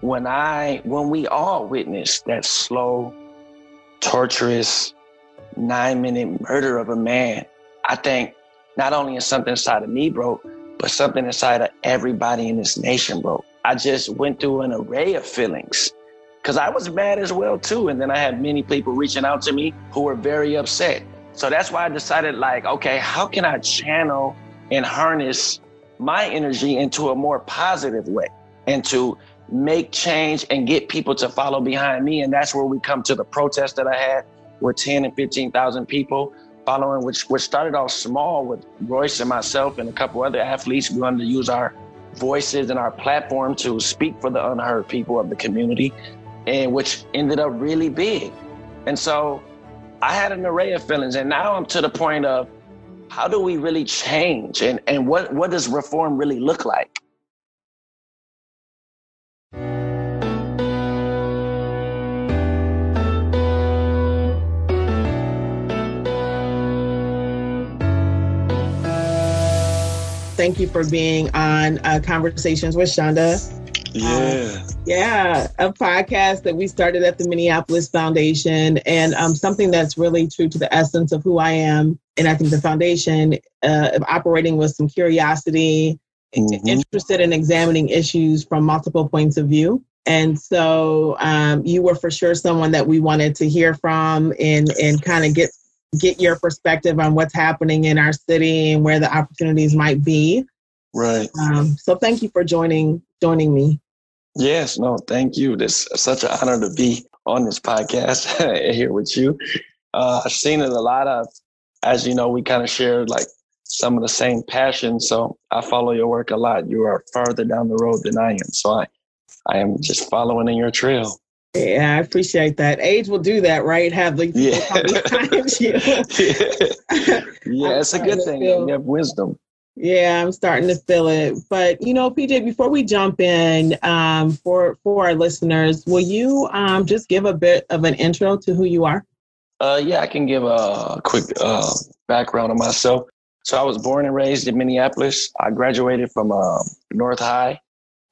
when I when we all witnessed that slow, torturous, nine minute murder of a man, I think not only is something inside of me broke, but something inside of everybody in this nation broke. I just went through an array of feelings because I was mad as well too. And then I had many people reaching out to me who were very upset. So that's why I decided like, okay, how can I channel and harness my energy into a more positive way and to make change and get people to follow behind me. And that's where we come to the protest that I had with 10 and 15,000 people following, which, which started off small with Royce and myself and a couple other athletes. We wanted to use our voices and our platform to speak for the unheard people of the community, and which ended up really big. And so I had an array of feelings. And now I'm to the point of how do we really change and, and what, what does reform really look like? Thank you for being on uh, Conversations with Chanda. Yeah. Um, yeah, a podcast that we started at the Minneapolis Foundation and um, something that's really true to the essence of who I am. And I think the foundation uh, operating with some curiosity, mm-hmm. interested in examining issues from multiple points of view. And so um, you were for sure someone that we wanted to hear from and, and kind of get get your perspective on what's happening in our city and where the opportunities might be. Right. Um, so thank you for joining joining me. Yes, no, thank you. It's such an honor to be on this podcast here with you. Uh, I've seen it a lot of, as you know, we kind of share like some of the same passions. So I follow your work a lot. You are farther down the road than I am. So I, I am just following in your trail. Yeah, I appreciate that. Age will do that, right? Have the yeah. yeah, yeah it's a good thing. Feel, you have wisdom. Yeah, I'm starting to feel it. But you know, PJ, before we jump in, um, for for our listeners, will you um, just give a bit of an intro to who you are? Uh, yeah, I can give a quick uh, background on myself. So I was born and raised in Minneapolis. I graduated from uh, North High,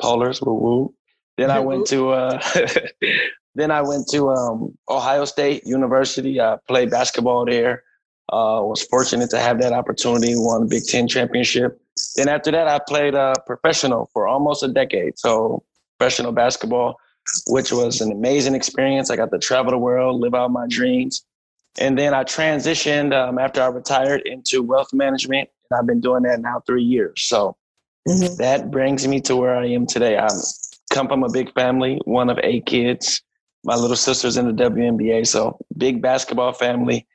Polars, woo woo. Then I went to uh, then I went to um, Ohio State University. I played basketball there. Uh, was fortunate to have that opportunity. Won the Big Ten championship. Then after that, I played uh, professional for almost a decade. So professional basketball, which was an amazing experience. I got to travel the world, live out my dreams. And then I transitioned um, after I retired into wealth management, and I've been doing that now three years. So mm-hmm. that brings me to where I am today. I'm come from a big family, one of eight kids. My little sister's in the WNBA, so big basketball family,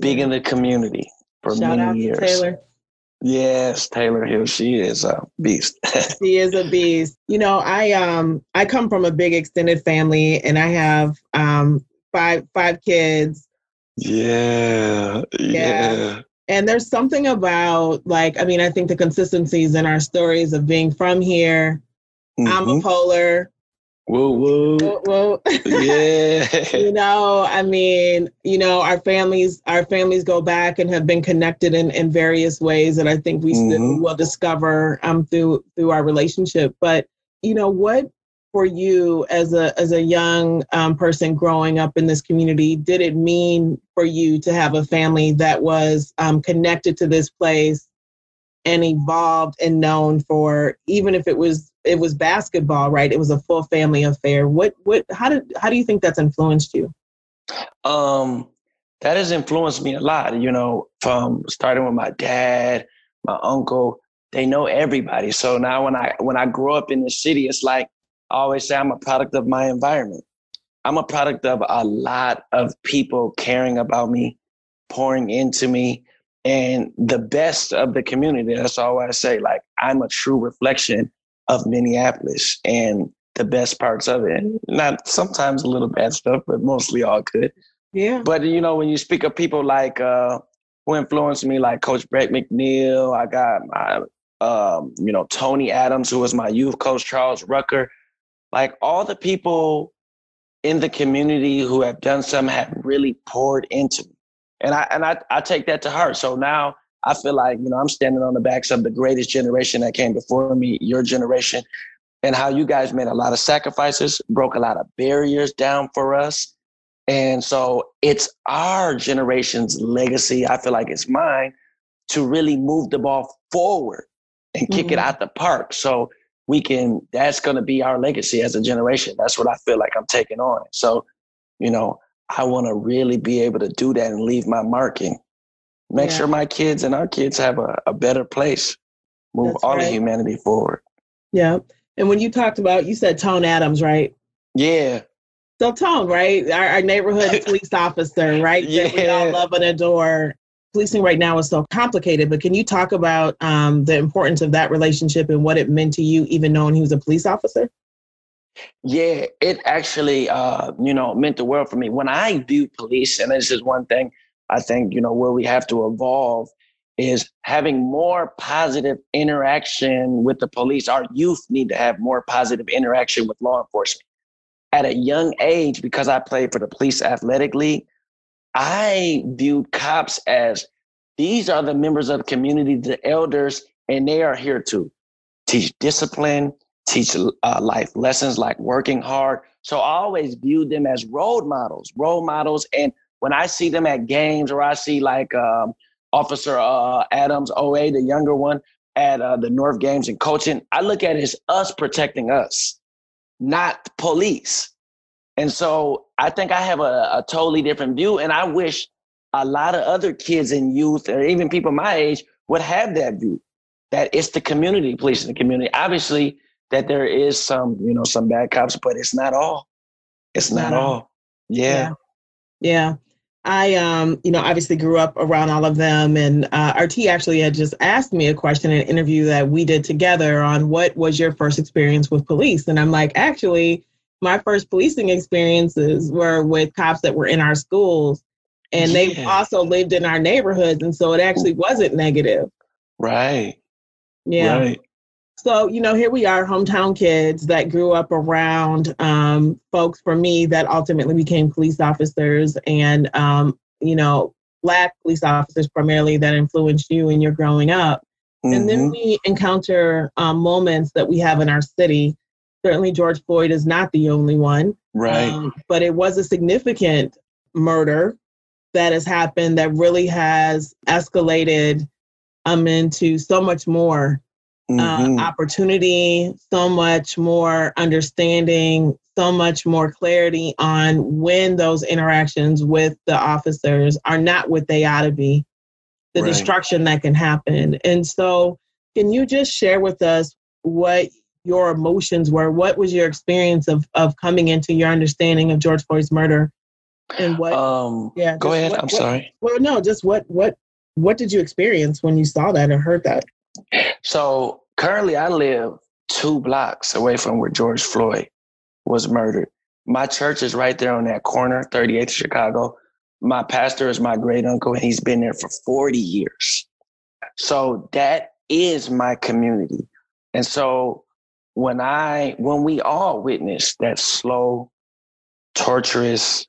big in the community for Shout many years. Tayler. Yes, Tayler Hill, she is a beast. she is a beast. You know, I um I come from a big extended family and I have um five five kids. Yeah. Yeah. yeah. And there's something about like I mean, I think the consistencies in our stories of being from here, Mm-hmm. I'm a mm-hmm. polar. Whoa, whoa. Whoa, whoa. Yeah. you know, I mean, you know, our families, our families go back and have been connected in, in various ways that I think we mm-hmm. still will discover um through through our relationship. But you know, what for you as a as a young um, person growing up in this community did it mean for you to have a family that was um, connected to this place and evolved and known for even if it was it was basketball, right? It was a full family affair. What what how did how do you think that's influenced you? Um that has influenced me a lot, you know, from starting with my dad, my uncle, they know everybody. So now when I when I grow up in the city, it's like I always say I'm a product of my environment. I'm a product of a lot of people caring about me, pouring into me, and the best of the community. That's all I say. Like I'm a true reflection of Minneapolis and the best parts of it. Not sometimes a little bad stuff, but mostly all good. Yeah. But you know, when you speak of people like uh who influenced me, like Coach Brett McNeil, I got my um, you know, Tony Adams, who was my youth coach, Charles Rucker, like all the people in the community who have done something have really poured into me. And I and I, I take that to heart. So now I feel like, you know, I'm standing on the backs of the greatest generation that came before me, your generation. and how you guys made a lot of sacrifices, broke a lot of barriers down for us. And so it's our generation's legacy. I feel like it's mine to really move the ball forward and kick mm-hmm. it out the park. So we can, that's going to be our legacy as a generation. That's what I feel like I'm taking on. So, you know, I want to really be able to do that and leave my marking. Make yeah. sure my kids and our kids have a, a better place. Move that's all right. of humanity forward. Yeah. And when you talked about, you said Tone Adams, right? Yeah. So Tone, right? Our, our neighborhood police officer, right? Yeah. That we all love and adore. Policing right now is so complicated, but can you talk about um, the importance of that relationship and what it meant to you, even knowing he was a police officer? Yeah, it actually, uh, you know, meant the world for me. When I view police, and this is one thing I think, you know, where we have to evolve is having more positive interaction with the police. Our youth need to have more positive interaction with law enforcement. At a young age, because I played for the police athletic league, I viewed cops as these are the members of the community, the elders, and they are here to teach discipline, teach uh, life lessons like working hard. So I always viewed them as role models, role models. And when I see them at games or I see like um, Officer uh, Adams, OA, the younger one, at uh, the North Games and coaching, I look at it as us protecting us, not police. And so I think I have a, a totally different view. And I wish a lot of other kids and youth, or even people my age, would have that view that it's the community policing the community. Obviously, that there is some, you know, some bad cops, but it's not all. It's not all. Yeah. yeah. yeah. I, um, you know, obviously grew up around all of them, and uh, RT actually had just asked me a question in an interview that we did together on what was your first experience with police, and I'm like, actually, my first policing experiences were with cops that were in our schools, and yeah. they also lived in our neighborhoods, and so it actually wasn't negative. Right. Yeah. Right. So, you know, here we are, hometown kids that grew up around um, folks for me that ultimately became police officers and, um, you know, Black police officers primarily that influenced you in your growing up. Mm-hmm. And then mm-hmm. we encounter um, moments that we have in our city. Certainly, George Floyd is not the only one. Right. Um, but it was a significant murder that has happened that really has escalated um, into so much more mm-hmm. uh, opportunity, so much more understanding, so much more clarity on when those interactions with the officers are not what they ought to be, the right. destruction that can happen. And so, can you just share with us what your emotions were? What was your experience of of coming into your understanding of George Floyd's murder? And what? Um, yeah. Go ahead. What, I'm what, sorry. Well, no. Just what what what did you experience when you saw that and heard that? So currently, I live two blocks away from where George Floyd was murdered. My church is right there on that corner, 38th Chicago. My pastor is my great uncle, and he's been there for 40 years. So that is my community. And so when I, when we all witnessed that slow, torturous,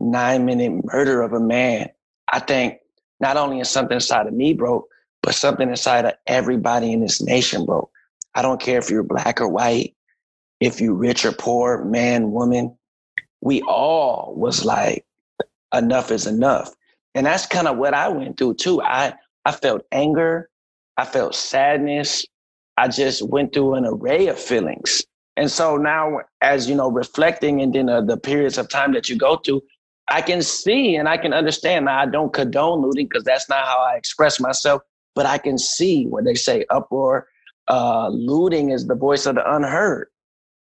nine minute murder of a man, I think not only is something inside of me broke, but something inside of everybody in this nation broke. I don't care if you're black or white, if you're rich or poor, man, woman. We all was like, enough is enough. And that's kind of what I went through too. I, I felt anger. I felt sadness. I just went through an array of feelings. And so now, as you know, reflecting and then uh, the periods of time that you go through, I can see and I can understand. Now, I don't condone looting because that's not how I express myself but I can see where they say uproar, uh, looting is the voice of the unheard.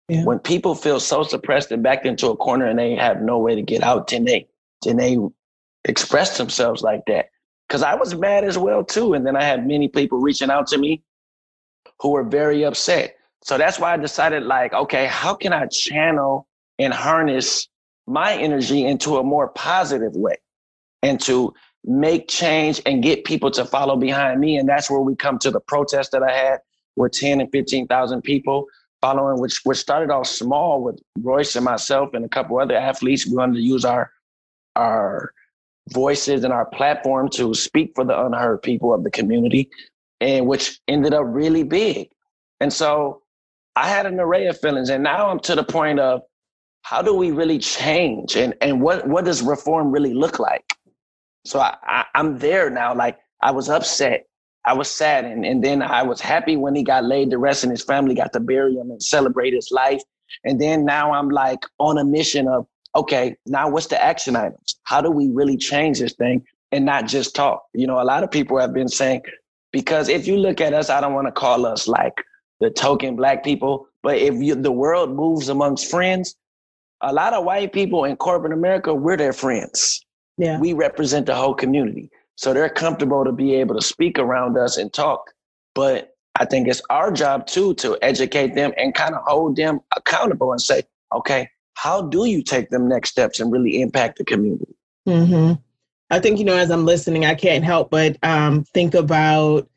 Yeah. When people feel so suppressed and backed into a corner and they have no way to get out, then they then they express themselves like that. Because I was mad as well too, and then I had many people reaching out to me who were very upset. So that's why I decided, like, okay, how can I channel and harness my energy into a more positive way, and to make change and get people to follow behind me. And that's where we come to the protest that I had with 10 and 15,000 people following, which, which started off small with Royce and myself and a couple other athletes. We wanted to use our, our voices and our platform to speak for the unheard people of the community, and which ended up really big. And so I had an array of feelings, and now I'm to the point of how do we really change, and and what what does reform really look like? So I, I I'm there now. Like I was upset, I was sad, and, and then I was happy when he got laid to rest, and his family got to bury him and celebrate his life. And then now I'm like on a mission of okay, now what's the action items? How do we really change this thing and not just talk? You know, a lot of people have been saying because if you look at us, I don't want to call us like the token black people. But if you, the world moves amongst friends, a lot of white people in corporate America, we're their friends. Yeah. We represent the whole community. So they're comfortable to be able to speak around us and talk. But I think it's our job too to educate them and kind of hold them accountable and say, okay, how do you take them next steps and really impact the community? Mm-hmm. I think, you know, as I'm listening, I can't help but um, think about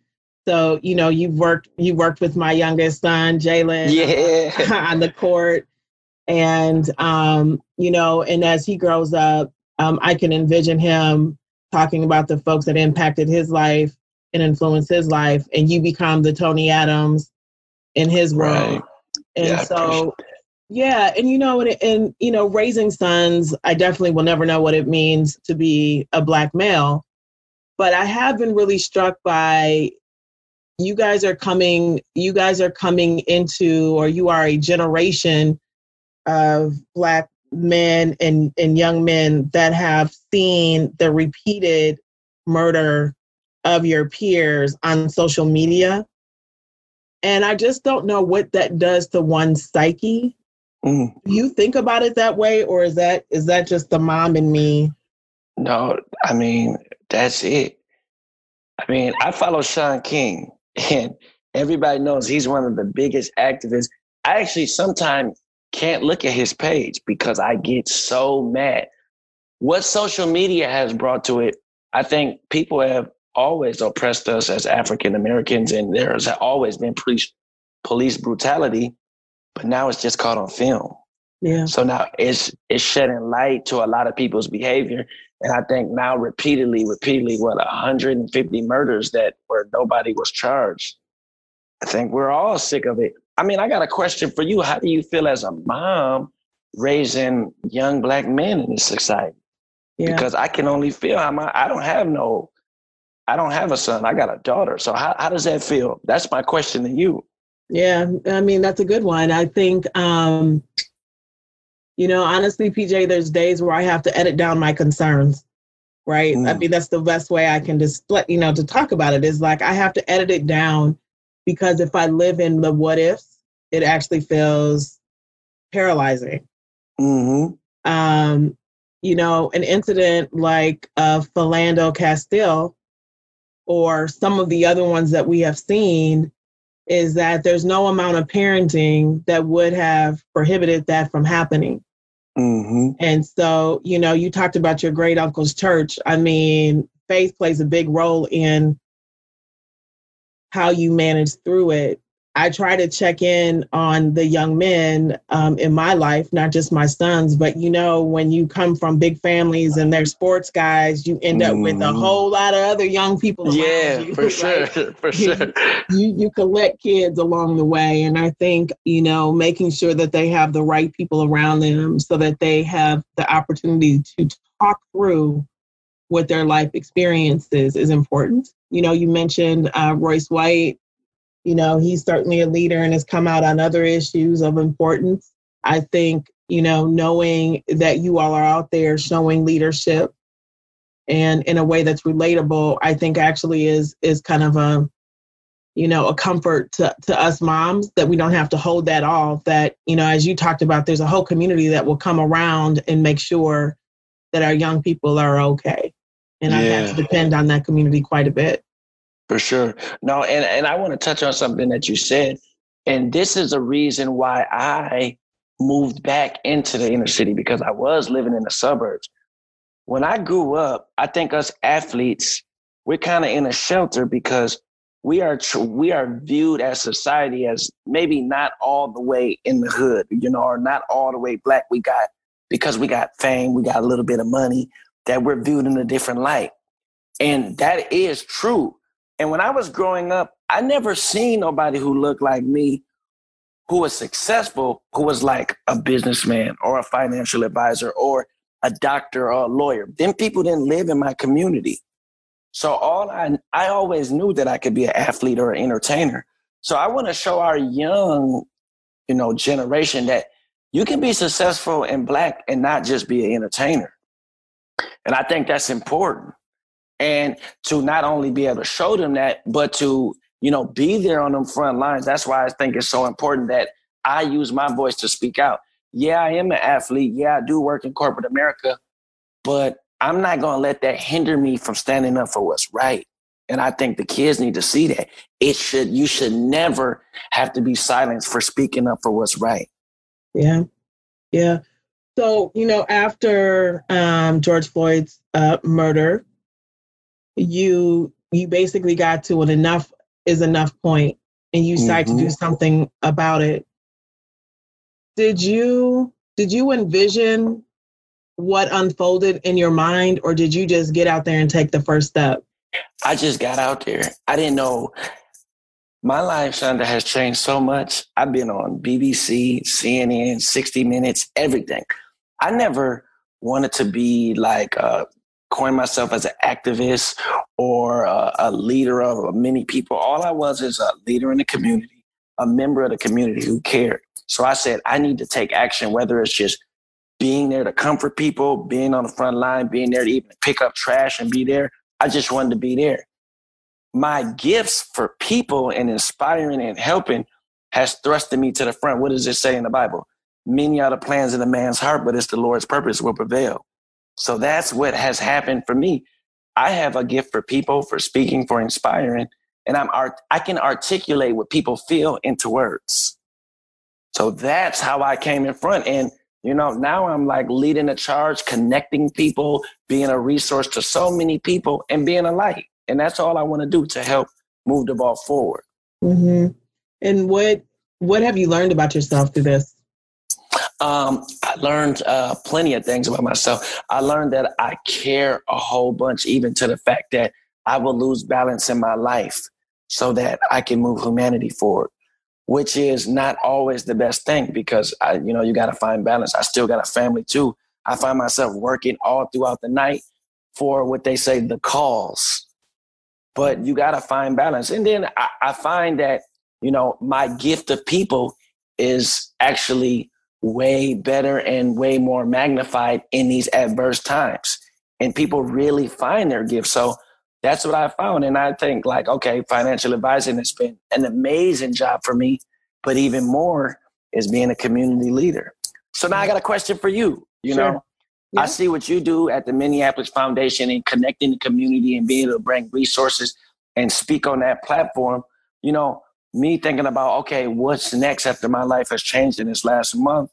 so, you know, you've worked you worked with my youngest son, Jalen, yeah. on the court. And um, you know, and as he grows up, um, I can envision him talking about the folks that impacted his life and influenced his life, and you become the Tony Adams in his world. Right. And yeah, so yeah, and you know, and, and you know, raising sons, I definitely will never know what it means to be a black male. But I have been really struck by you guys are coming you guys are coming into or you are a generation of black men and, and young men that have seen the repeated murder of your peers on social media and i just don't know what that does to one's psyche mm. you think about it that way or is that is that just the mom in me no i mean that's it i mean i follow Shaun King and everybody knows he's one of the biggest activists. I actually sometimes can't look at his page because I get so mad. What social media has brought to it, I think people have always oppressed us as African Americans, and there has always been police police brutality, but now it's just caught on film. Yeah. So now it's it's shedding light to a lot of people's behavior. And I think now repeatedly, repeatedly, what 150 murders that where nobody was charged. I think we're all sick of it. I mean, I got a question for you. How do you feel as a mom raising young black men in this society? Yeah. Because I can only feel how my I don't have no I don't have a son. I got a daughter. So how, how does that feel? That's my question to you. Yeah, I mean that's a good one. I think um you know, honestly, PJ, there's days where I have to edit down my concerns, right? Mm. I mean, that's the best way I can just let you know to talk about it is like I have to edit it down because if I live in the what ifs, it actually feels paralyzing. Mm-hmm. Um, you know, an incident like uh, Philando Castile or some of the other ones that we have seen is that there's no amount of parenting that would have prohibited that from happening. Mm-hmm. And so, you know, you talked about your great uncle's church. I mean, faith plays a big role in how you manage through it. I try to check in on the young men um, in my life, not just my sons, but you know, when you come from big families and they're sports guys, you end up with a mm-hmm. whole lot of other young people. yeah, you, for sure, for sure. You, you collect kids along the way, and I think you know, making sure that they have the right people around them so that they have the opportunity to talk through what their life experiences is important. You know, you mentioned uh, Royce White you know, he's certainly a leader and has come out on other issues of importance. I think, you know, knowing that you all are out there showing leadership and in a way that's relatable, I think actually is is kind of a you know, a comfort to, to us moms that we don't have to hold that off. That, you know, as you talked about, there's a whole community that will come around and make sure that our young people are okay. And yeah. I have to depend on that community quite a bit. For sure. No, and, and I want to touch on something that you said. And this is a reason why I moved back into the inner city because I was living in the suburbs. When I grew up, I think us athletes, we're kind of in a shelter because we are tr- we are viewed as society as maybe not all the way in the hood, you know, or not all the way black. We got because we got fame, we got a little bit of money that we're viewed in a different light. And that is true. And when I was growing up, I never seen nobody who looked like me who was successful, who was like a businessman or a financial advisor or a doctor or a lawyer. Then people didn't live in my community. So all I I always knew that I could be an athlete or an entertainer. So I want to show our young, you know, generation that you can be successful in black and not just be an entertainer. And I think that's important. And to not only be able to show them that, but to, you know, be there on them front lines. That's why I think it's so important that I use my voice to speak out. Yeah, I am an athlete. Yeah, I do work in corporate America, but I'm not going to let that hinder me from standing up for what's right. And I think the kids need to see that. It should, you should never have to be silenced for speaking up for what's right. Yeah. Yeah. So, you know, after um, George Floyd's uh, murder, you you basically got to an enough is enough point and you decided mm-hmm. to do mm-hmm. something about it. Did you did you envision what unfolded in your mind or did you just get out there and take the first step? I just got out there. I didn't know my life, Chanda, has changed so much. I've been on BBC, CNN, 60 Minutes, everything. I never wanted to be like uh, coin myself as an activist or a, a leader of many people. All I was is a leader in the community, a member of the community who cared. So I said, I need to take action, whether it's just being there to comfort people, being on the front line, being there to even pick up trash and be there. I just wanted to be there my gifts for people and inspiring and helping has thrusted me to the front. What does it say in the Bible? Many are the plans in a man's heart, but it's the Lord's purpose will prevail. So that's what has happened for me. I have a gift for people, for speaking, for inspiring, and I'm art- I can articulate what people feel into words. So that's how I came in front. And you know, now I'm like leading the charge, connecting people, being a resource to so many people, and being a light. And that's all I want to do to help move the ball forward. Mm-hmm. And what what have you learned about yourself through this? Um, I learned uh, plenty of things about myself. I learned that I care a whole bunch, even to the fact that I will lose balance in my life so that I can move humanity forward, which is not always the best thing because I, you know, you got to find balance. I still got a family too. I find myself working all throughout the night for what they say the cause, but you got to find balance. And then I, I find that, you know, my gift of people is actually way better and way more magnified in these adverse times. And people really find their gift. So that's what I found. And I think like, okay, financial advising has been an amazing job for me, but even more is being a community leader. So now I got a question for you. You sure. know, yeah. I see what you do at the Minneapolis Foundation and connecting the community and being able to bring resources and speak on that platform. You know, me thinking about, okay, what's next after my life has changed in this last month?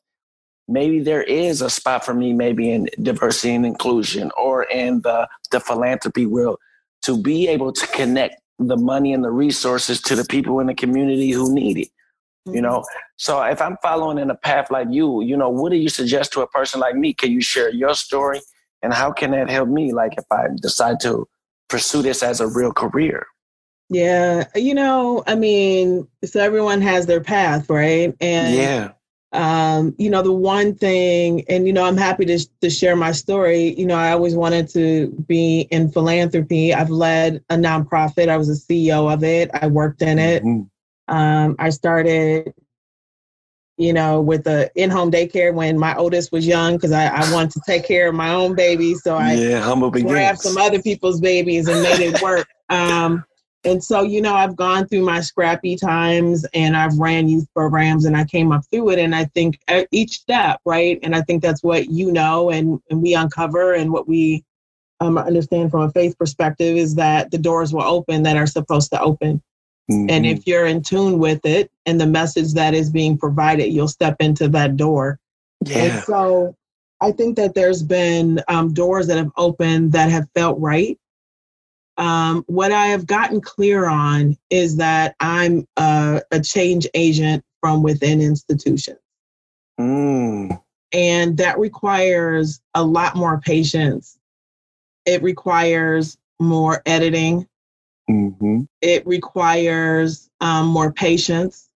Maybe there is a spot for me, maybe in diversity and inclusion or in the, the philanthropy world to be able to connect the money and the resources to the people in the community who need it you know mm-hmm. so if i'm following in a path like you you know what do you suggest to a person like me can you share your story and how can that help me like if i decide to pursue this as a real career yeah you know i mean so everyone has their path right and yeah um, you know, the one thing, and you know, I'm happy to to share my story. You know, I always wanted to be in philanthropy. I've led a nonprofit. I was a CEO of it. I worked in it. Mm-hmm. Um, I started, you know, with the in-home daycare when my oldest was young because I, I wanted to take care of my own baby. So I yeah, humble grabbed some other people's babies and made it work. um, and so, you know, I've gone through my scrappy times and I've ran youth programs and I came up through it. And I think at each step, right? And I think that's what you know and, and we uncover and what we um, understand from a faith perspective is that the doors will open that are supposed to open. Mm-hmm. And if you're in tune with it and the message that is being provided, you'll step into that door. Yeah. And so I think that there's been um, doors that have opened that have felt right. Um, what I have gotten clear on is that I'm a, a change agent from within institutions. Mm. And that requires a lot more patience. It requires more editing. Mm-hmm. It requires um, more patience.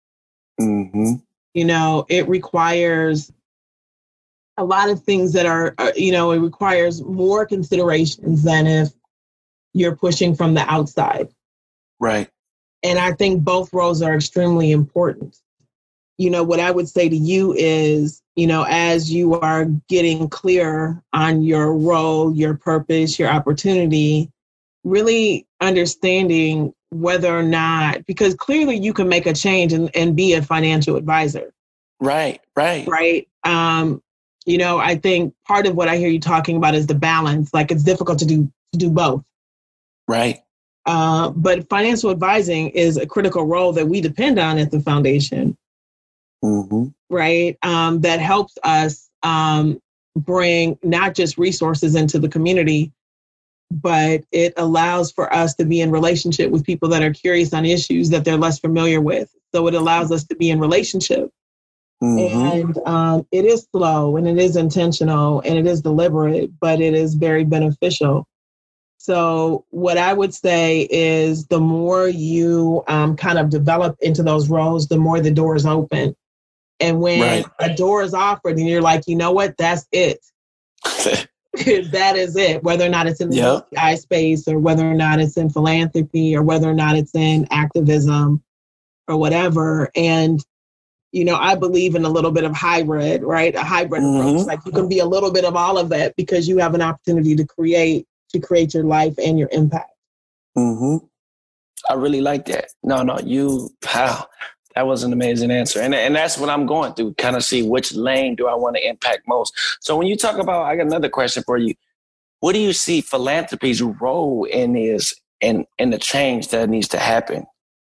Mm-hmm. You know, it requires a lot of things that are, uh, you know, it requires more considerations than if you're pushing from the outside. Right. And I think both roles are extremely important. You know, what I would say to you is, you know, as you are getting clear on your role, your purpose, your opportunity, really understanding whether or not, because clearly you can make a change and, and be a financial advisor. Right, right. Right. Um, you know, I think part of what I hear you talking about is the balance. Like it's difficult to do to do both. Right. Uh, but financial advising is a critical role that we depend on at the foundation. Mm-hmm. Right. Um, that helps us um, bring not just resources into the community, but it allows for us to be in relationship with people that are curious on issues that they're less familiar with. So it allows us to be in relationship Mm-hmm. And um, it is slow and it is intentional and it is deliberate, but it is very beneficial. So, what I would say is the more you um, kind of develop into those roles, the more the doors open. And when right. a door is offered and you're like, you know what, that's it. that is it. Whether or not it's in the yep. I space or whether or not it's in philanthropy or whether or not it's in activism or whatever. And you know, I believe in a little bit of hybrid, right? A hybrid mm-hmm. approach. Like you can be a little bit of all of that because you have an opportunity to create to create your life and your impact. Hmm. I really like that. No, no, you. Wow, that was an amazing answer, and and that's what I'm going through. Kind of see which lane do I want to impact most. So when you talk about, I got another question for you. What do you see philanthropy's role in is in in the change that needs to happen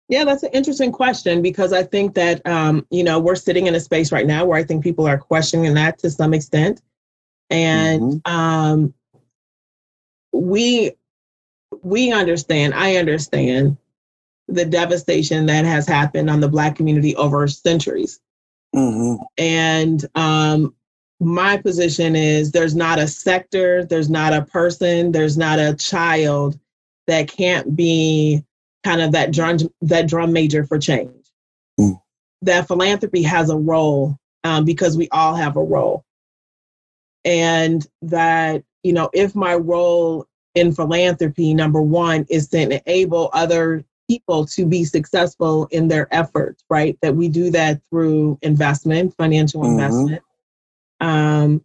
yeah, that's an interesting question because I think that um, you know we're sitting in a space right now where I think people are questioning that to some extent, and mm-hmm. um, we we understand. I understand the devastation that has happened on the Black community over centuries, mm-hmm. and um, my position is there's not a sector, there's not a person, there's not a child that can't be kind of that drum that drum major for change. Mm. That philanthropy has a role um, because we all have a role, and that you know if my role in philanthropy number one is to enable other people to be successful in their efforts right that we do that through investment financial mm-hmm. investment um,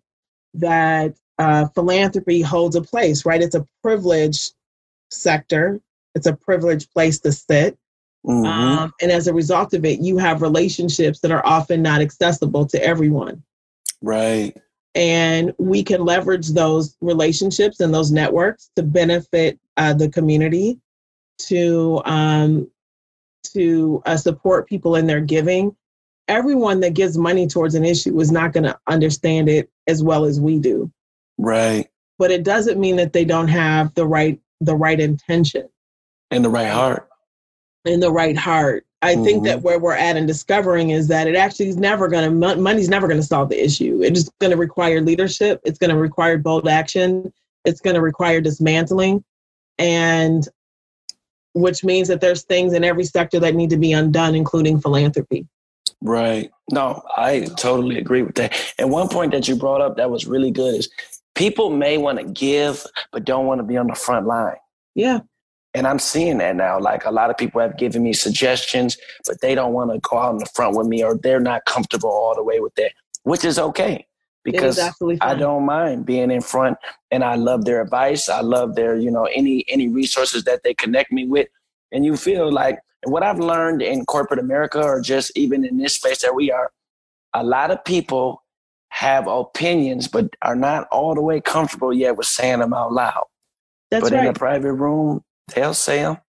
that uh, philanthropy holds a place right it's a privileged sector it's a privileged place to sit. Mm-hmm. Um, and as a result of it, you have relationships that are often not accessible to everyone. Right. And we can leverage those relationships and those networks to benefit uh, the community, to um, to uh, support people in their giving. Everyone that gives money towards an issue is not going to understand it as well as we do. Right. But it doesn't mean that they don't have the right the right intention. In the right heart. In the right heart. I mm-hmm. think that mm-hmm. where we're at in discovering is that it actually is never going to, money's never going to solve the issue. It's going to require leadership. It's going to require bold action. It's going to require dismantling. And which means that there's things in every sector that need to be undone, including philanthropy. Right. No, I totally agree with that. And one point that you brought up that was really good is people may want to give, but don't want to be on the front line. Yeah. And I'm seeing that now. Like a lot of people have given me suggestions, but they don't want to go out in the front with me or they're not comfortable all the way with that, which is okay because I don't mind being in front and I love their advice. I love their, you know, any any resources that they connect me with. And you feel like what I've learned in corporate America or just even in this space that we are, a lot of people have opinions but are not all the way comfortable yet with saying them out loud. That's but right. in a private room, they'll sell them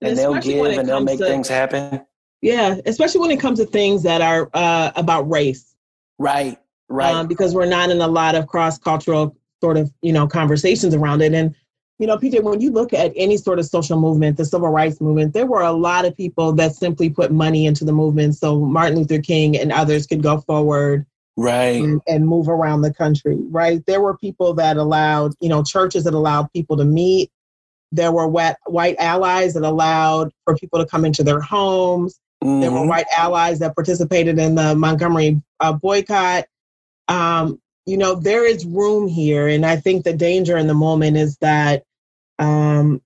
and they'll give and they'll make to, things happen. Yeah, especially when it comes to things that are uh, about race. Right, right. Um, because we're not in a lot of cross cultural sort of you know conversations around it. And you know, PJ, when you look at any sort of social movement, the civil rights movement, there were a lot of people that simply put money into the movement so Martin Luther King and others could go forward right and, and, move around the country right there were people that allowed you know churches that allowed people to meet there were white, white allies that allowed for people to come into their homes. Mm-hmm. There were white allies that participated in the Montgomery uh, boycott. Um, you know, there is room here. And I think the danger in the moment is that, um,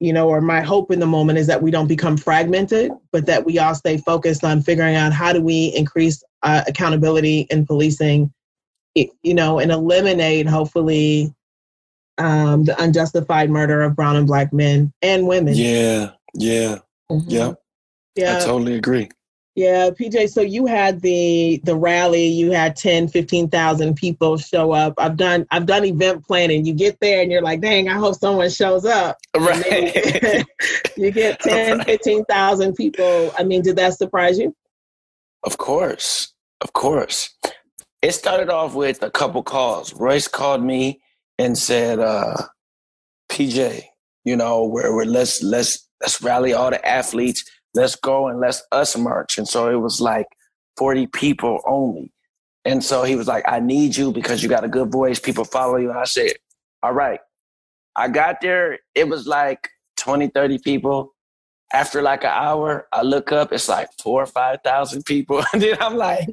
you know, or my hope in the moment is that we don't become fragmented, but that we all stay focused on figuring out how do we increase uh, accountability in policing, you know, and eliminate, hopefully, um, the unjustified murder of brown and black men and women. Yeah, yeah, mm-hmm. yeah. Yeah. I totally agree. Yeah, PJ, so you had the the rally, you had 10, 15,000 people show up. I've done I've done event planning. You get there and you're like, "Dang, I hope someone shows up." Right. you get 10, right. 15,000 people. I mean, did that surprise you? Of course. Of course. It started off with a couple calls. Royce called me and said, uh, "PJ, you know, where we're let's let's let's rally all the athletes let's go and let's us march. And so it was like 40 people only. And so he was like, I need you because you got a good voice. People follow you. And I said, All right. I got there. It was like 20, 30 people. After like an hour, I look up, it's like four or 5,000 people. and then I'm like,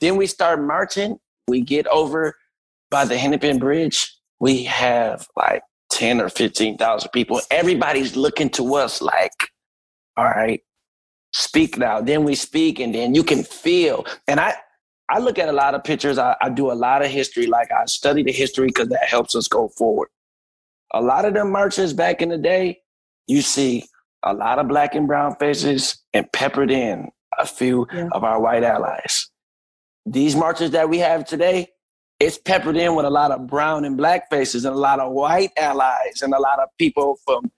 then we start marching. We get over by the Hennepin Bridge. We have like 10 or 15,000 people. Everybody's looking to us like, all right, speak now. Then we speak, and then you can feel. And I, I look at a lot of pictures. I, I do a lot of history. Like I study the history because that helps us go forward. A lot of them marches back in the day, you see a lot of black and brown faces, and peppered in a few yeah. of our white allies. These marches that we have today, it's peppered in with a lot of brown and black faces and a lot of white allies and a lot of people from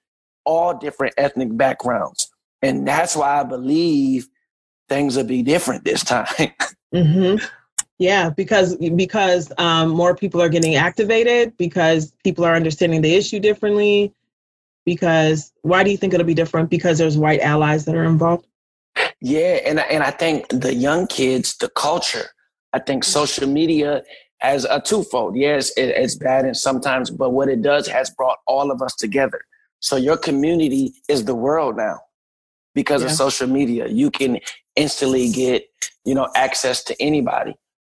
all different ethnic backgrounds. And that's why I believe things will be different this time. mm-hmm. Yeah, because because um, more people are getting activated, because people are understanding the issue differently. Because why do you think it'll be different? Because there's white allies that are involved. Yeah, and and I think the young kids, the culture. I think social media has a twofold. Yes, it, it's bad and sometimes, but what it does has brought all of us together. So your community is the world now because yeah. of social media. You can instantly get, you know, access to anybody.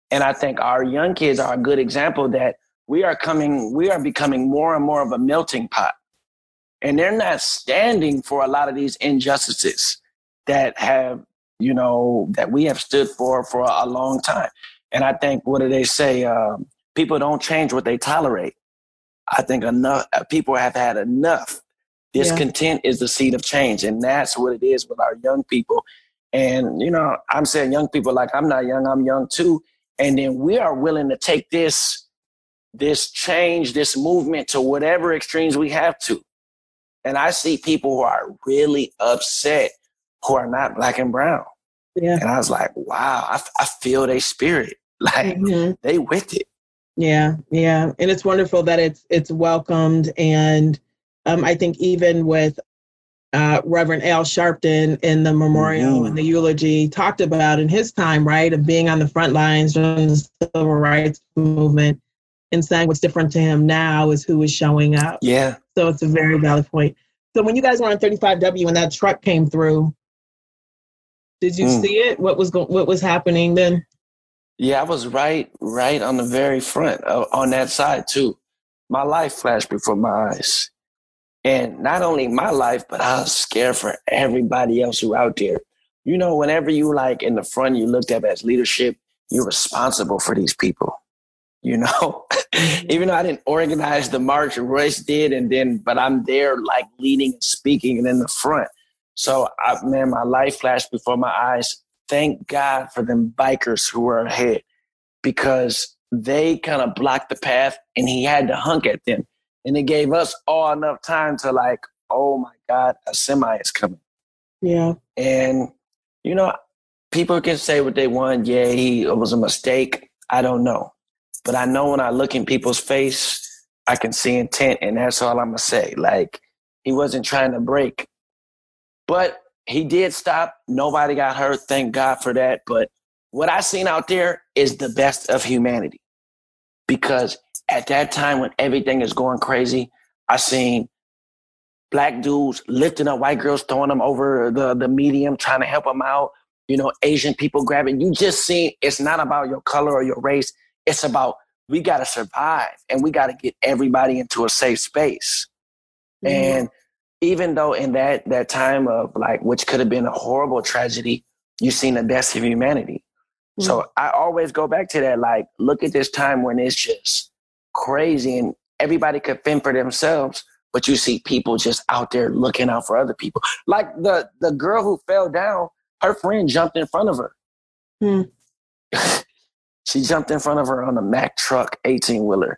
And I think our young kids are a good example that we are coming, we are becoming more and more of a melting pot. And they're not standing for a lot of these injustices that have, you know, that we have stood for for a long time. And I think, what do they say? Um, people don't change what they tolerate. I think enough people have had enough Discontent yeah. is the seed of change. And that's what it is with our young people. And, you know, I'm saying young people like I'm not young, I'm young too. And then we are willing to take this, this change, this movement to whatever extremes we have to. And I see people who are really upset who are not black and brown. Yeah. And I was like, wow, I, I feel their spirit. Like mm-hmm. they with it. Yeah, yeah. And it's wonderful that it's it's welcomed and um, I think even with uh, Reverend Al Sharpton in the memorial mm-hmm. and the eulogy talked about in his time, right, of being on the front lines during the civil rights movement and saying what's different to him now is who is showing up. Yeah. So it's a very valid point. So when you guys were on 35W and that truck came through, did you mm. see it? What was go- what was happening then? Yeah, I was right, right on the very front, uh, on that side too. My life flashed before my eyes. And not only my life, but I was scared for everybody else who out there. You know, whenever you like in the front, you looked up as leadership, you're responsible for these people. You know, mm-hmm. even though I didn't organize the march, Royce did, and then, but I'm there like leading and speaking and in the front. So, I, man, my life flashed before my eyes. Thank God for them bikers who were ahead because they kind of blocked the path and he had to hunk at them. And it gave us all enough time to like, oh my God, a semi is coming. Yeah. And, you know, people can say what they want. Yeah, he, it was a mistake. I don't know. But I know when I look in people's face, I can see intent, and that's all I'm gonna say. Like he wasn't trying to break, but he did stop. Nobody got hurt. Thank God for that. But what I seen out there is the best of humanity, because at that time when everything is going crazy, I seen black dudes lifting up white girls, throwing them over the, the medium, trying to help them out. You know, Asian people grabbing. You just seen it's not about your color or your race. It's about we got to survive and we got to get everybody into a safe space. Mm-hmm. And even though in that that time of like, which could have been a horrible tragedy, you've seen the best of humanity. Mm-hmm. So I always go back to that. Like, look at this time when it's just crazy and everybody could fend for themselves but you see people just out there looking out for other people. Like the the girl who fell down, her friend jumped in front of her. Hmm. she jumped in front of her on a Mack truck 18 wheeler.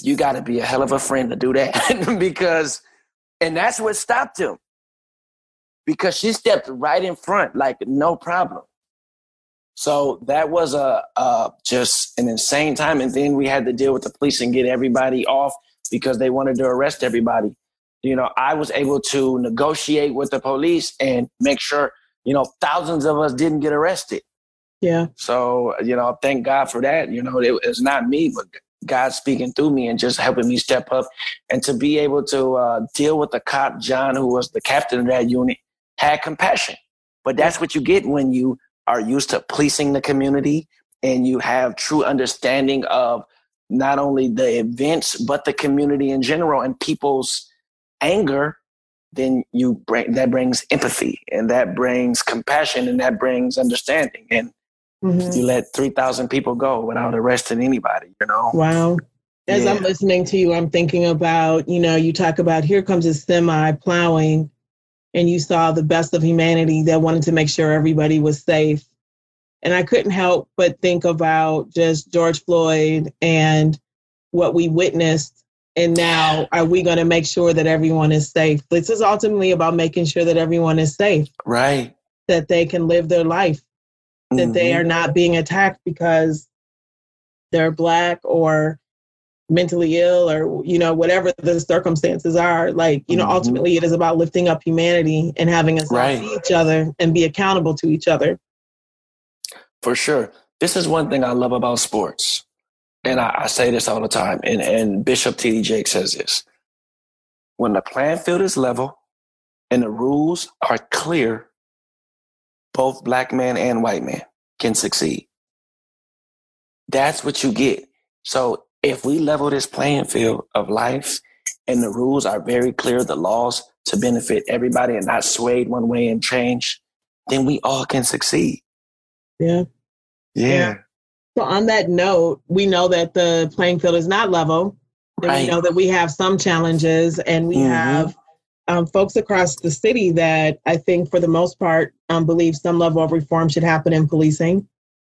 You got to be a hell of a friend to do that because, and that's what stopped him because she stepped right in front, like no problem. So that was a, a just an insane time, and then we had to deal with the police and get everybody off because they wanted to arrest everybody. You know, I was able to negotiate with the police and make sure, you know, thousands of us didn't get arrested. Yeah. So, you know, thank God for that. You know, it, it's not me, but God speaking through me and just helping me step up and to be able to uh, deal with the cop, John, who was the captain of that unit, had compassion. But that's what you get when you are used to policing the community and you have true understanding of not only the events but the community in general and people's anger then you bring that brings empathy and that brings compassion and that brings understanding and mm-hmm. you let 3000 people go without arresting anybody you know wow as yeah. i'm listening to you i'm thinking about you know you talk about here comes a semi plowing and you saw the best of humanity that wanted to make sure everybody was safe and I couldn't help but think about just George Floyd and what we witnessed. And now, are we going to make sure that everyone is safe? This is ultimately about making sure that everyone is safe. Right. That they can live their life, mm-hmm. that they mm-hmm. are not being attacked because they're Black or mentally ill or you know whatever the circumstances are like you know mm-hmm. ultimately it is about lifting up humanity and having us right. see each other and be accountable to each other for sure. This is one thing I love about sports. And I, I say this all the time. And, and Bishop T.D. Jake says this. When the playing field is level and the rules are clear, both black man and white man can succeed. That's what you get. So if we level this playing field of life and the rules are very clear, the laws to benefit everybody and not swayed one way and change, then we all can succeed. Yeah. Yeah. So on that note, we know that the playing field is not level. Right. We know that we have some challenges and we mm-hmm. have um, folks across the city that I think for the most part um, believe some level of reform should happen in policing.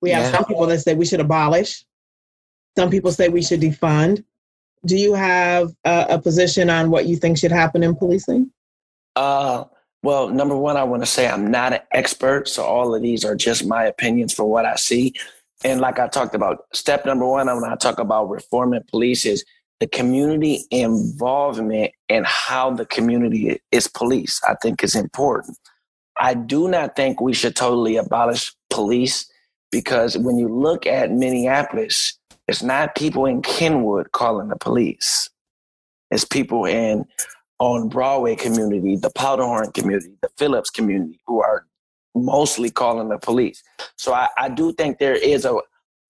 We have yeah. some people that say we should abolish. Some people say we should defund. Do you have a, a position on what you think should happen in policing? Uh, well, number one, I want to say I'm not an expert, so all of these are just my opinions for what I see. And like I talked about, step number one, when I talk about reforming police is the community involvement and how the community is policed. I think is important. I do not think we should totally abolish police because when you look at Minneapolis, it's not people in Kenwood calling the police. It's people in on Broadway community, the Powderhorn community, the Phillips community, who are mostly calling the police. So I, I do think there is a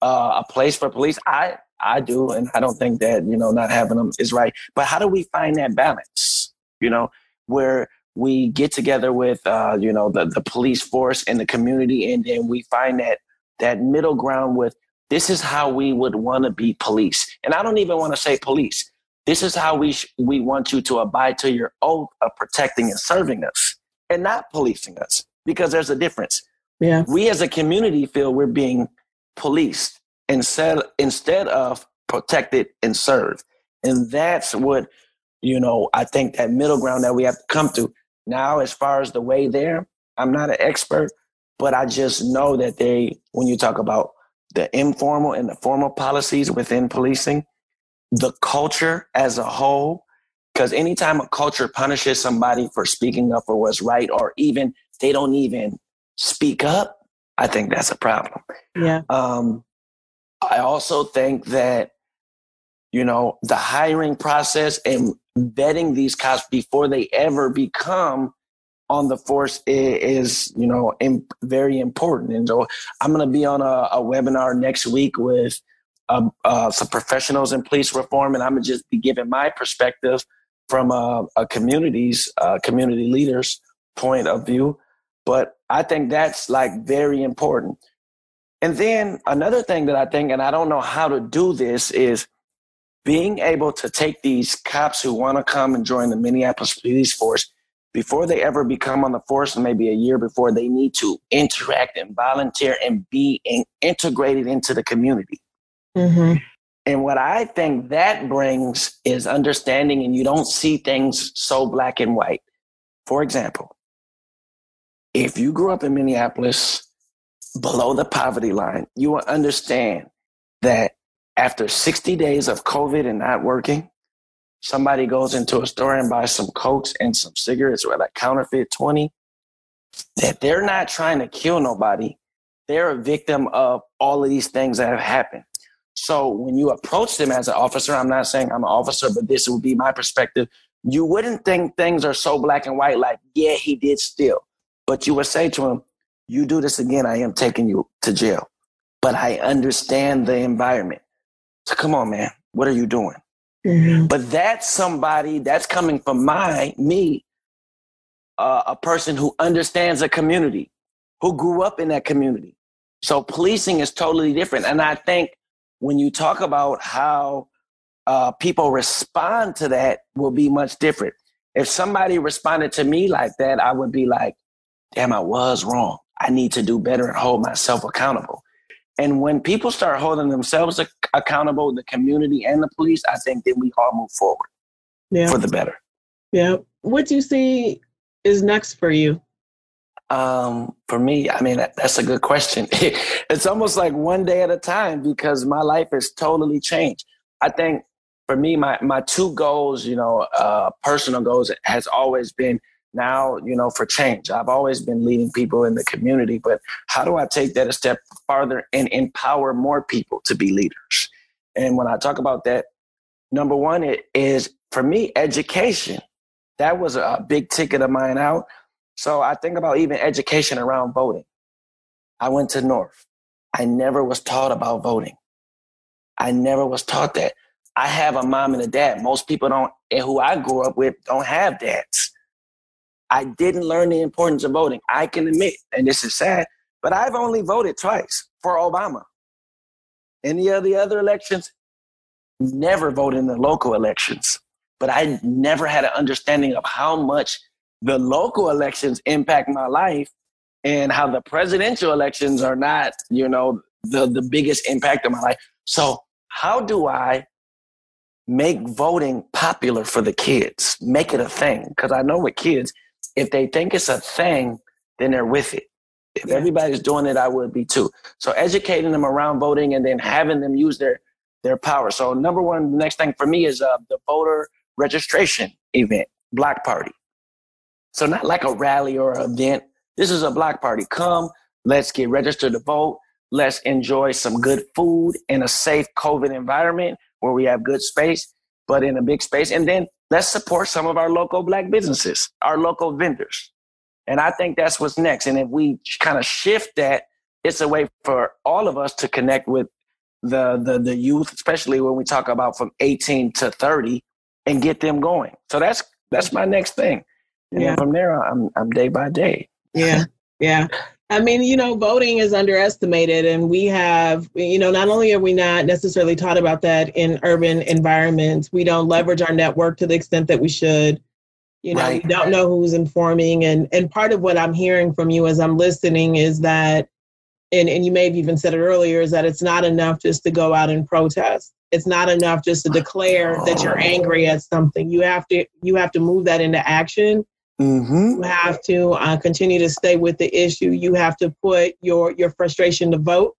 uh, a place for police. I I do, and I don't think that you know not having them is right. But how do we find that balance? You know, where we get together with uh, you know the the police force and the community, and then we find that that middle ground with this is how we would want to be police. And I don't even want to say police. This is how we sh- we want you to abide to your oath of protecting and serving us, and not policing us, because there's a difference. Yeah, we as a community feel we're being policed instead instead of protected and served, and that's what you know. I think that middle ground that we have to come to now. As far as the way there, I'm not an expert, but I just know that they, when you talk about the informal and the formal policies within policing, the culture as a whole. Because anytime a culture punishes somebody for speaking up for what's right, or even they don't even speak up, I think that's a problem. Yeah. Um, I also think that you know, the hiring process and vetting these cops before they ever become on the force is, you know, very important. And so I'm going to be on a, a, webinar next week with uh, uh, some professionals in police reform, and I'm going to just be giving my perspective from a, a community's uh, community leaders' point of view. But I think that's like very important. And then another thing that I think, and I don't know how to do this, is being able to take these cops who want to come and join the Minneapolis police force before they ever become on the force, maybe a year before, they need to interact and volunteer and be in, integrated into the community. Mm-hmm. And what I think that brings is understanding, and you don't see things so black and white. For example, if you grew up in Minneapolis below the poverty line, you will understand that after 60 days of COVID and not working, somebody goes into a store and buys some cokes and some cigarettes or like counterfeit 20, that they're not trying to kill nobody. They're a victim of all of these things that have happened. So when you approach them as an officer, I'm not saying I'm an officer, but this would be my perspective. You wouldn't think things are so black and white, like, yeah, he did steal. But you would say to him, you do this again, I am taking you to jail. But I understand the environment. So come on, man, what are you doing? Mm-hmm. But that's somebody that's coming from my, me, uh, a person who understands a community, who grew up in that community. So policing is totally different. And I think when you talk about how uh, people respond to that will be much different. If somebody responded to me like that, I would be like, damn, I was wrong. I need to do better and hold myself accountable. And when people start holding themselves ac- accountable, the community and the police, I think then we all move forward yeah. for the better. Yeah. What do you see is next for you? Um, for me, I mean, that, that's a good question. it's almost like one day at a time because my life has totally changed. I think for me, my, my two goals, you know, uh, personal goals has always been now, you know, for change. I've always been leading people in the community, but how do I take that a step farther and empower more people to be leaders? And when I talk about that, number one it is for me, education. That was a big ticket of mine out. So I think about even education around voting. I went to North. I never was taught about voting. I never was taught that. I have a mom and a dad. Most people don't, and who I grew up with, don't have dads. I didn't learn the importance of voting. I can admit, and this is sad, but I've only voted twice for Obama. Any of the other elections, never voted in the local elections. But I never had an understanding of how much the local elections impact my life and how the presidential elections are not, you know, the, the biggest impact of my life. So how do I make voting popular for the kids? Make it a thing. Because I know with kids, if they think it's a thing, then they're with it. If yeah. everybody's doing it, I would be too. So educating them around voting and then having them use their their power. So number one, the next thing for me is uh, the voter registration event, block party. So not like a rally or an event. This is a block party. Come, let's get registered to vote. Let's enjoy some good food in a safe COVID environment where we have good space, but in a big space. And then let's support some of our local black businesses, our local vendors. And I think that's what's next. And if we kind of shift that, it's a way for all of us to connect with the, the, the youth, especially when we talk about from 18 to 30 and get them going. So that's, that's my next thing. And yeah. from there, I'm, I'm day by day. Yeah. Yeah. I mean, you know, voting is underestimated, and we have, you know, not only are we not necessarily taught about that in urban environments, we don't leverage our network to the extent that we should. You know, right. we don't know who's informing, and and part of what I'm hearing from you as I'm listening is that, and and you may have even said it earlier, is that it's not enough just to go out and protest. It's not enough just to declare that you're oh. angry at something. You have to you have to move that into action Mm-hmm. You have to uh, continue to stay with the issue. You have to put your your frustration to vote,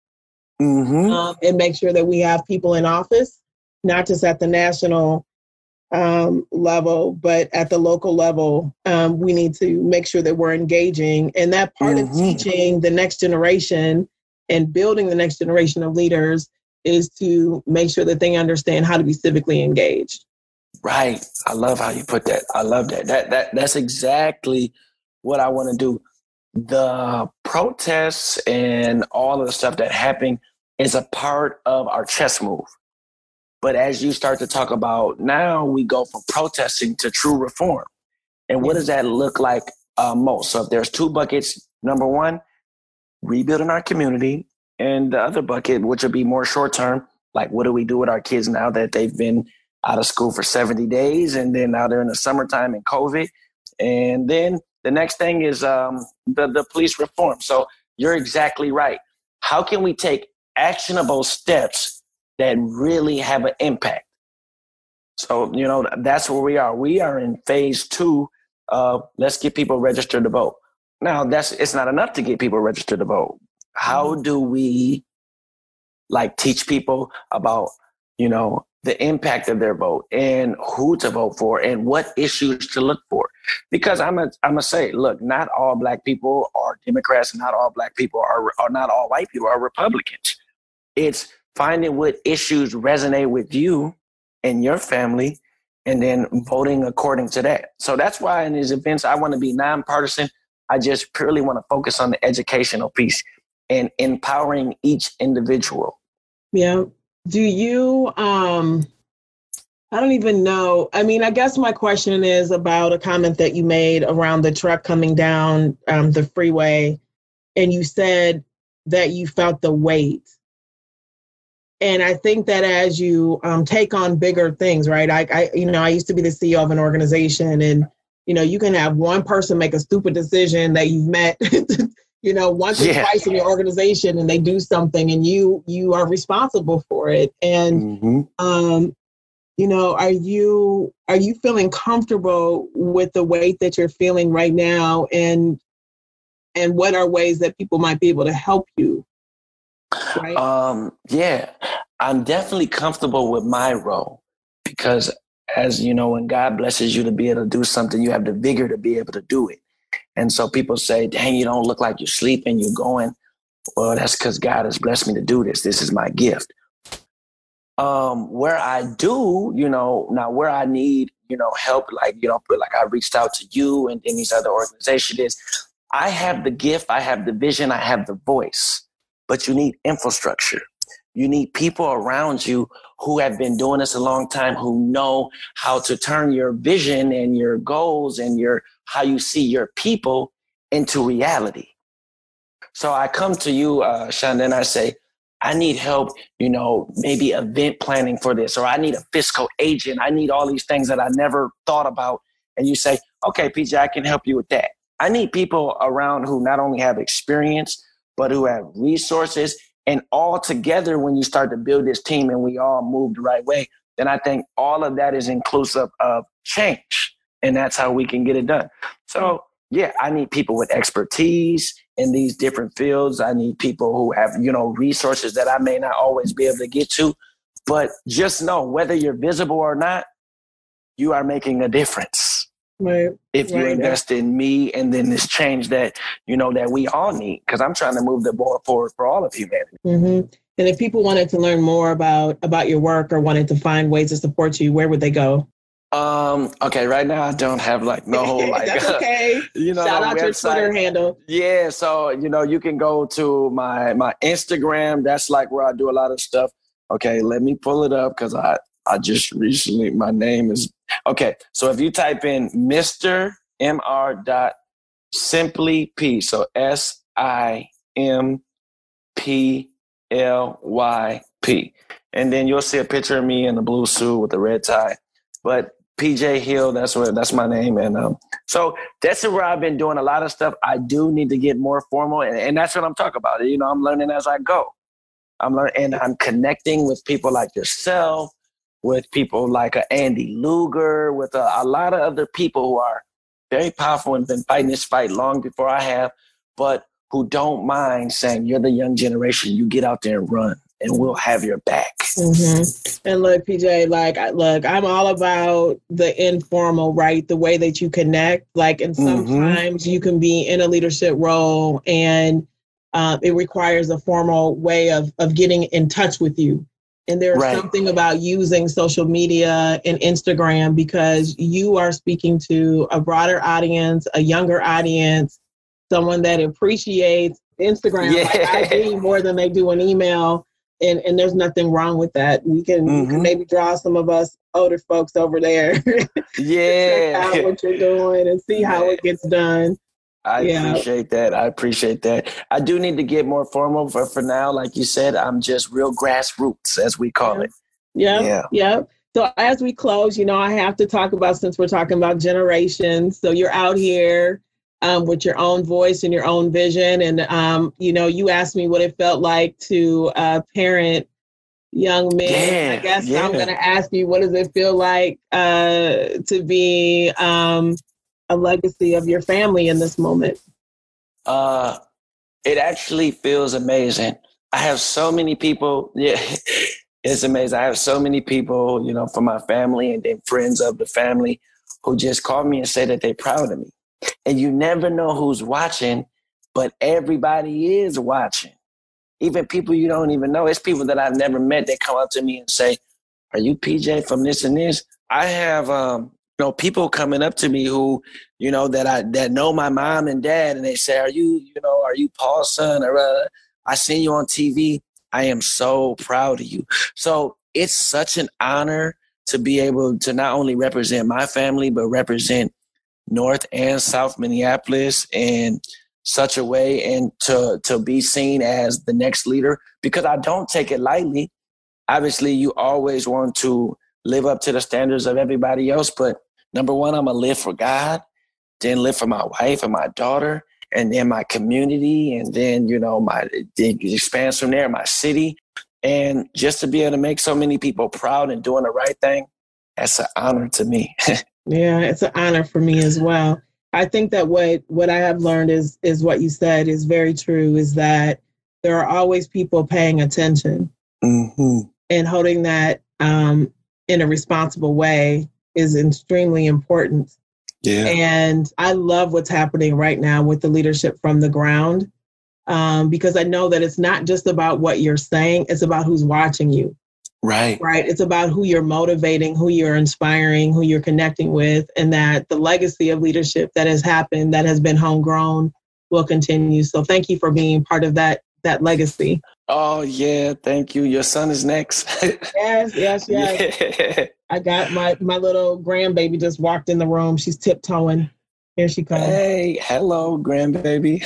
mm-hmm. um, and make sure that we have people in office, not just at the national um, level, but at the local level. Um, we need to make sure that we're engaging, and that part mm-hmm. of teaching the next generation and building the next generation of leaders is to make sure that they understand how to be civically engaged. Right. I love how you put that. I love that. That that that's exactly what I want to do. The protests and all of the stuff that happened is a part of our chess move. But as you start to talk about now, we go from protesting to true reform. And what does that look like uh, most? So if there's two buckets, number one, rebuilding our community, and the other bucket, which would be more short term, like what do we do with our kids now that they've been out of school for 70 days and then now they're in the summertime in COVID. And then the next thing is um, the, the police reform. So you're exactly right. How can we take actionable steps that really have an impact? So, you know, that's where we are. We are in phase two of let's get people registered to vote. Now, that's it's not enough to get people registered to vote. How mm-hmm. do we like teach people about, you know, the impact of their vote and who to vote for and what issues to look for. Because I'm a, I'm gonna say, look, not all black people are Democrats, not all black people are, are not all white people are Republicans. It's finding what issues resonate with you and your family and then voting according to that. So that's why in these events I want to be nonpartisan. I just purely want to focus on the educational piece and empowering each individual. Yeah, do you um I don't even know. I mean, I guess my question is about a comment that you made around the truck coming down um, the freeway, and you said that you felt the weight. And I think that as you um, take on bigger things, right? I, I, you know, I used to be the CEO of an organization, and you know, you can have one person make a stupid decision that you've met you know once or yeah. twice in your organization and they do something and you you are responsible for it. And mm-hmm. um you know are you are you feeling comfortable with the weight that you're feeling right now? And and what are ways that people might be able to help you? Right? Um yeah i'm definitely comfortable with my role because as you know when god blesses you to be able to do something you have the vigor to be able to do it and so people say, dang, you don't look like you're sleeping, you're going. Well, that's because God has blessed me to do this. This is my gift. Um, where I do, you know, now where I need, you know, help, like, you know, like I reached out to you and then these other organizations is I have the gift, I have the vision, I have the voice, but you need infrastructure. You need people around you who have been doing this a long time, who know how to turn your vision and your goals and your how you see your people into reality. So I come to you, uh, Chanda, and I say, I need help, you know, maybe event planning for this, or I need a fiscal agent. I need all these things that I never thought about. And you say, okay, PJ, I can help you with that. I need people around who not only have experience, but who have resources. And all together, when you start to build this team and we all move the right way, then I think all of that is inclusive of change and that's how we can get it done. So yeah, I need people with expertise in these different fields. I need people who have, you know, resources that I may not always be able to get to. But just know whether you're visible or not, you are making a difference. Right. If you right. invest in me and then this change that, you know, that we all need, because I'm trying to move the ball forward for all of humanity. Mm-hmm. And if people wanted to learn more about about your work or wanted to find ways to support you, where would they go? Um. Okay. Right now, I don't have like no like. That's okay. you know, shout out website. your Twitter handle. Yeah. So you know, you can go to my my Instagram. That's like where I do a lot of stuff. Okay. Let me pull it up because I I just recently my name is okay. So if you type in Mister Mr. dot simply P. So S I M P L Y P. And then you'll see a picture of me in the blue suit with the red tie. But PJ Hill. That's what that's my name, and um, so that's where I've been doing a lot of stuff. I do need to get more formal, and, and that's what I'm talking about. You know, I'm learning as I go. I'm learning, and I'm connecting with people like yourself, with people like a Andy Luger, with a, a lot of other people who are very powerful and been fighting this fight long before I have, but who don't mind saying, "You're the young generation. You get out there and run." And we'll have your back. Mm-hmm. And look, PJ, like, look, I'm all about the informal, right? The way that you connect. Like, and mm-hmm. sometimes mm-hmm. you can be in a leadership role and uh, it requires a formal way of, of getting in touch with you. And there's right. something about using social media and Instagram because you are speaking to a broader audience, a younger audience, someone that appreciates Instagram yeah. like more than they do an email. And, and there's nothing wrong with that. We can, mm-hmm. we can maybe draw some of us older folks over there. yeah. check out what you're doing and see how it gets done. I yeah. appreciate that. I appreciate that. I do need to get more formal, but for now, like you said, I'm just real grassroots, as we call yeah. it. Yeah, yeah, yeah. So as we close, you know, I have to talk about since we're talking about generations. So you're out here um, with your own voice and your own vision, and um, you know, you asked me what it felt like to uh, parent young men. Yeah, I guess yeah. I'm going to ask you, what does it feel like uh, to be um, a legacy of your family in this moment? Uh, it actually feels amazing. I have so many people. Yeah, it's amazing. I have so many people, you know, from my family and then friends of the family who just call me and say that they're proud of me. And you never know who's watching, but everybody is watching. Even people you don't even know. It's people that I've never met that come up to me and say, Are you PJ from this and this? I have um, know, people coming up to me who, you know, that I that know my mom and dad, and they say, "Are you, you know, are you Paul's son?" Or uh, I seen you on TV. I am so proud of you. So it's such an honor to be able to not only represent my family, but represent North and South Minneapolis in such a way and to to be seen as the next leader because I don't take it lightly. Obviously, you always want to live up to the standards of everybody else, but Number one, I'm gonna live for God, then live for my wife and my daughter, and then my community, and then you know my it expands from there, my city, and just to be able to make so many people proud and doing the right thing, that's an honor to me. yeah, it's an honor for me as well. I think that what what I have learned is is what you said is very true. Is that there are always people paying attention mm-hmm. and holding that um, in a responsible way is extremely important. Yeah. And I love what's happening right now with the leadership from the ground um, because I know that it's not just about what you're saying, it's about who's watching you. Right. Right. It's about who you're motivating, who you're inspiring, who you're connecting with, and that the legacy of leadership that has happened, that has been homegrown, will continue. So thank you for being part of that that legacy. Oh yeah, thank you. Your son is next. yes, yes, yes. Yeah. I got my my little grandbaby just walked in the room. She's tiptoeing. Here she comes. Hey, hello, grandbaby.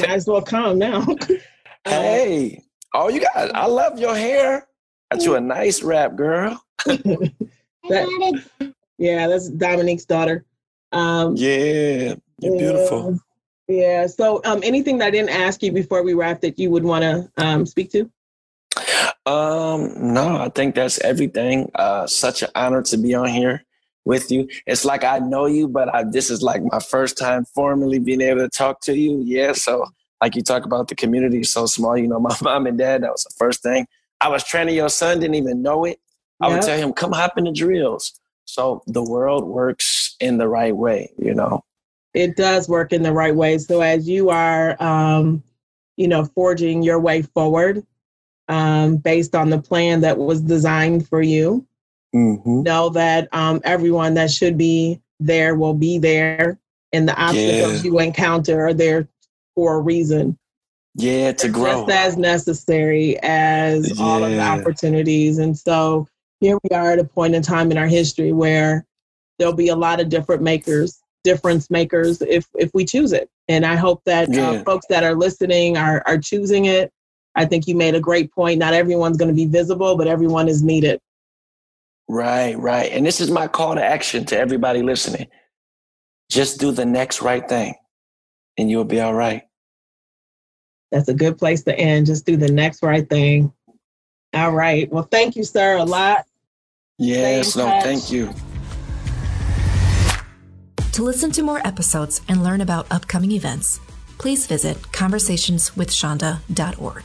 might as well come now. hey, oh, you got. I love your hair. Got you a nice wrap, girl. that, yeah, that's Dominique's daughter. Um, yeah, you're yeah. beautiful. Yeah. So, um, anything that I didn't ask you before we wrap that you would want to um, speak to? Um, no, I think that's everything. Uh, such an honor to be on here with you. It's like I know you, but I, this is like my first time formally being able to talk to you. Yeah. So, like you talk about the community so small, you know, my mom and dad, that was the first thing. I was training your son, didn't even know it. I would tell him, come hop in the drills. So the world works in the right way, you know it does work in the right way. So as you are, um, you know, forging your way forward um, based on the plan that was designed for you, mm-hmm. know that um, everyone that should be there will be there, and the obstacles yeah. you encounter are there for a reason. Yeah, to grow. Just as necessary as yeah. all of the opportunities. And so here we are at a point in time in our history where there'll be a lot of different makers difference makers if if we choose it. And I hope that uh, yeah. uh, folks that are listening are are choosing it. I think you made a great point. Not everyone's going to be visible, but everyone is needed. Right, right. And this is my call to action to everybody listening. Just do the next right thing and you'll be all right. That's a good place to end. Just do the next right thing. All right. Well, thank you, sir, a lot. Yes, no, thank you. To listen to more episodes and learn about upcoming events, please visit conversationswithchanda.org.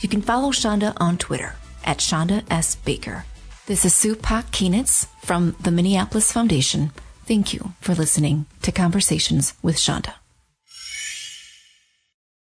You can follow Chanda on Twitter at Chanda S. Baker. This is Sue Pak Kienitz from the Minneapolis Foundation. Thank you for listening to Conversations with Chanda.